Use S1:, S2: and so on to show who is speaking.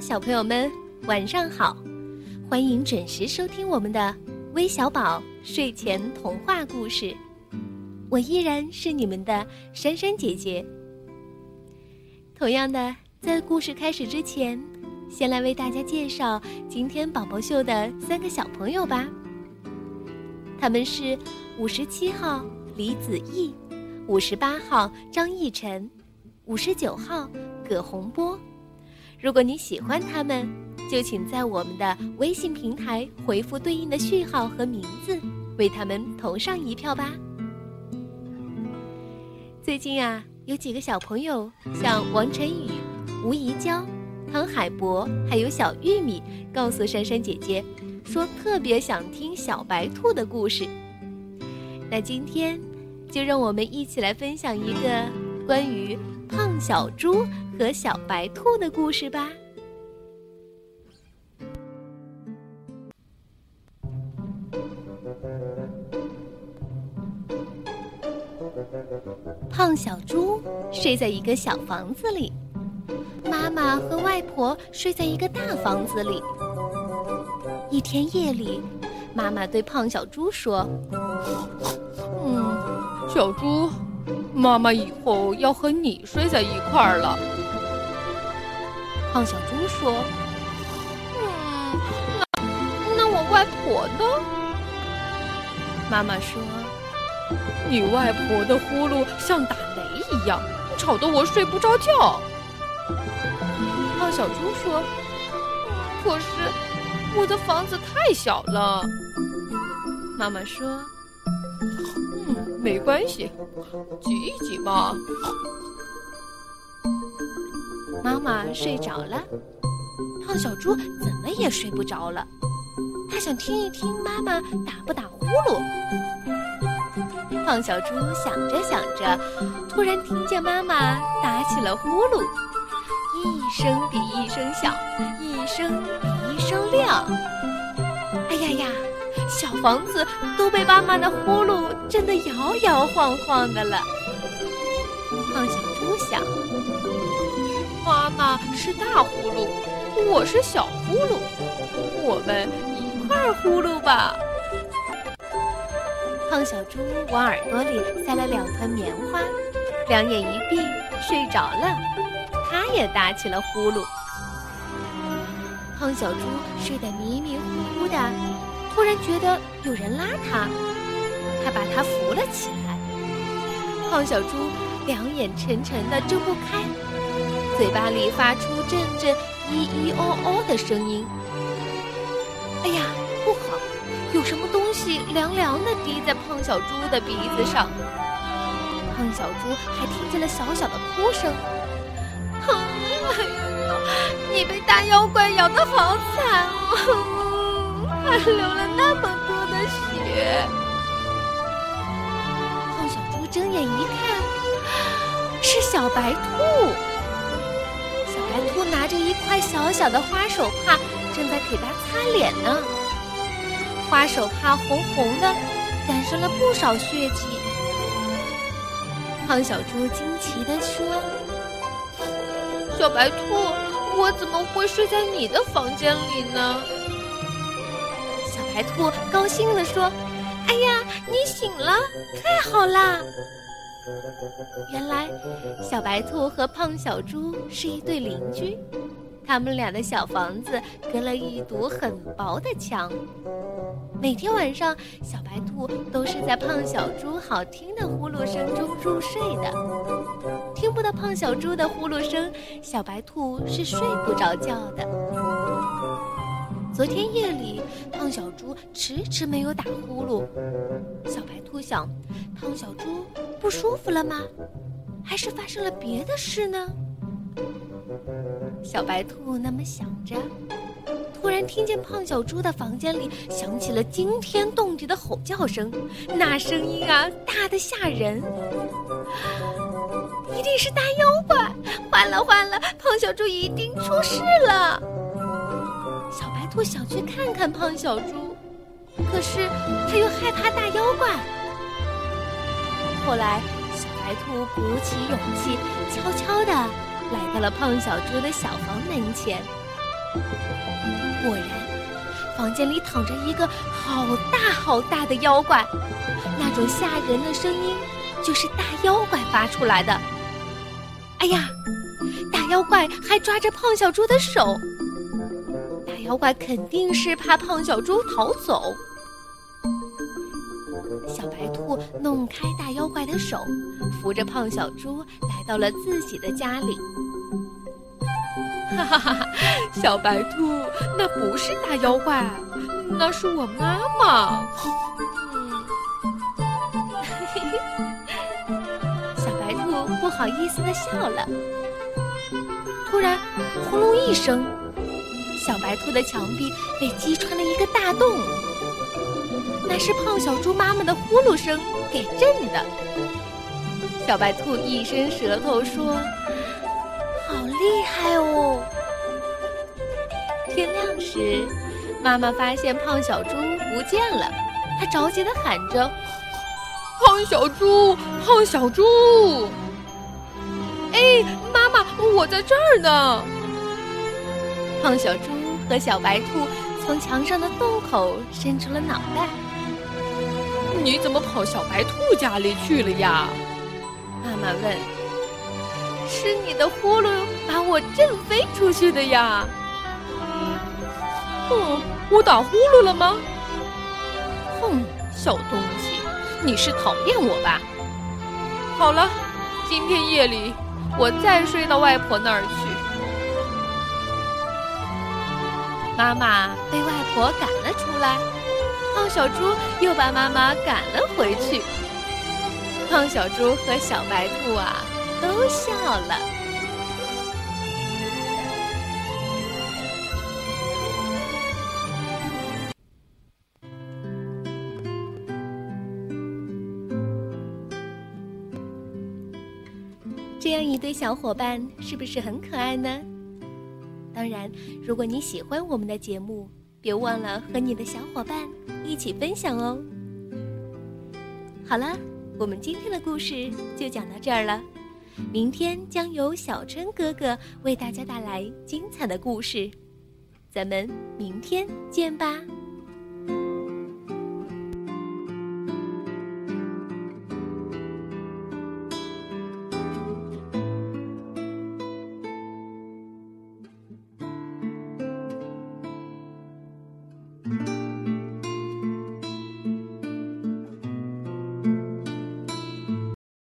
S1: 小朋友们，晚上好！欢迎准时收听我们的微小宝睡前童话故事。我依然是你们的珊珊姐姐。同样的，在故事开始之前，先来为大家介绍今天宝宝秀的三个小朋友吧。他们是五十七号李子毅，五十八号张逸晨，五十九号葛洪波。如果你喜欢他们，就请在我们的微信平台回复对应的序号和名字，为他们投上一票吧。最近啊，有几个小朋友，像王晨宇、吴怡娇、汤海博，还有小玉米，告诉珊珊姐姐，说特别想听小白兔的故事。那今天，就让我们一起来分享一个关于胖小猪。和小白兔的故事吧。胖小猪睡在一个小房子里，妈妈和外婆睡在一个大房子里。一天夜里，妈妈对胖小猪说：“
S2: 嗯，小猪，妈妈以后要和你睡在一块儿了。”
S1: 胖小猪说：“
S2: 嗯，那那我外婆呢？”
S1: 妈妈说：“
S2: 你外婆的呼噜像打雷一样，吵得我睡不着觉。”
S1: 胖小猪说：“
S2: 可是我的房子太小了。”
S1: 妈妈说：“
S2: 嗯，没关系，挤一挤嘛。”
S1: 妈妈睡着了，胖小猪怎么也睡不着了。他想听一听妈妈打不打呼噜。胖小猪想着想着，突然听见妈妈打起了呼噜，一声比一声小，一声比一声亮。哎呀呀，小房子都被妈妈的呼噜震得摇摇晃晃的了。胖小猪想。
S2: 妈妈是大呼噜，我是小呼噜，我们一块儿呼噜吧。
S1: 胖小猪往耳朵里塞了两团棉花，两眼一闭睡着了。他也打起了呼噜。胖小猪睡得迷迷糊糊的，突然觉得有人拉他，他把他扶了起来。胖小猪两眼沉沉的睁不开。嘴巴里发出阵阵“咿咿哦哦”的声音。哎呀，不好！有什么东西凉凉的滴在胖小猪的鼻子上。胖小猪还听见了小小的哭声。
S2: 哎呦，你被大妖怪咬得好惨哦，还流了那么多的血。
S1: 胖小猪睁眼一看，是小白兔。兔拿着一块小小的花手帕，正在给它擦脸呢。花手帕红红的，染上了不少血迹。胖小猪惊奇地说：“
S2: 小白兔，我怎么会睡在你的房间里呢？”
S1: 小白兔高兴地说：“哎呀，你醒了，太好啦！”原来，小白兔和胖小猪是一对邻居，他们俩的小房子隔了一堵很薄的墙。每天晚上，小白兔都是在胖小猪好听的呼噜声中入睡的。听不到胖小猪的呼噜声，小白兔是睡不着觉的。昨天夜里，胖小猪迟迟没有打呼噜。小白兔想，胖小猪不舒服了吗？还是发生了别的事呢？小白兔那么想着，突然听见胖小猪的房间里响起了惊天动地的吼叫声，那声音啊，大的吓人，一定是大妖怪！坏了坏了，胖小猪一定出事了！小白兔想去看看胖小猪，可是他又害怕大妖怪。后来，小白兔鼓起勇气，悄悄地来到了胖小猪的小房门前。果然，房间里躺着一个好大好大的妖怪，那种吓人的声音就是大妖怪发出来的。哎呀，大妖怪还抓着胖小猪的手，大妖怪肯定是怕胖小猪逃走。小白兔弄开大妖怪的手，扶着胖小猪来到了自己的家里。
S2: 哈哈哈！哈，小白兔，那不是大妖怪，那是我妈妈。
S1: 嘿 嘿小白兔不好意思的笑了。突然，轰隆一声，小白兔的墙壁被击穿了一个大洞。那是胖小猪妈妈的呼噜声给震的。小白兔一伸舌头说。好厉害哦！天亮时，妈妈发现胖小猪不见了，她着急的喊着：“
S2: 胖小猪，胖小猪！”哎，妈妈，我在这儿呢！
S1: 胖小猪和小白兔从墙上的洞口伸出了脑袋。
S2: 你怎么跑小白兔家里去了呀？
S1: 妈妈问。
S2: 是你的呼噜把我震飞出去的呀！嗯，我打呼噜了吗？哼，小东西，你是讨厌我吧？好了，今天夜里我再睡到外婆那儿去。
S1: 妈妈被外婆赶了出来，胖小猪又把妈妈赶了回去。胖小猪和小白兔啊。都笑了。这样一对小伙伴是不是很可爱呢？当然，如果你喜欢我们的节目，别忘了和你的小伙伴一起分享哦。好了，我们今天的故事就讲到这儿了。明天将由小春哥哥为大家带来精彩的故事，咱们明天见吧。